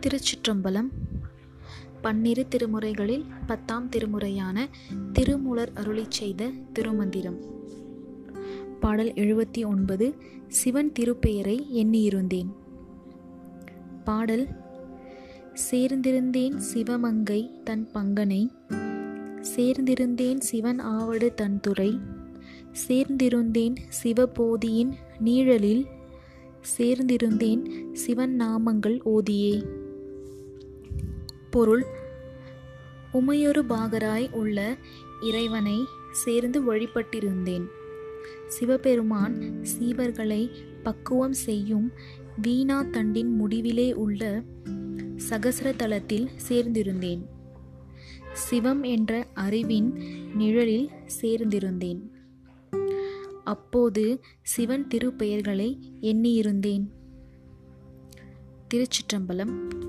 திருச்சிற்றம்பலம். பன்னிரு திருமுறைகளில் பத்தாம் திருமுறையான திருமூலர் அருளி செய்த திருமந்திரம். பாடல் எழுபத்தி ஒன்பது சிவன் திருப்பெயரை எண்ணியிருந்தேன். பாடல் சேர்ந்திருந்தேன் சிவமங்கை தன் பங்கனை சேர்ந்திருந்தேன் சிவன் ஆவடு தன் துறை சேர்ந்திருந்தேன் சிவபோதியின் நீழலில் சேர்ந்திருந்தேன் சிவன் நாமங்கள் ஓதியே. பொருள் உமையொரு பாகராய் உள்ள இறைவனை சேர்ந்து வழிபட்டிருந்தேன். சிவபெருமான் சீவர்களை பக்குவம் செய்யும் வீணா தண்டின் முடிவிலே உள்ள சகசர தலத்தில் சேர்ந்திருந்தேன். சிவம் என்ற அறிவின் நிழலில் சேர்ந்திருந்தேன். அப்போது சிவன் திருப்பெயர்களை எண்ணியிருந்தேன். திருச்சிற்றம்பலம்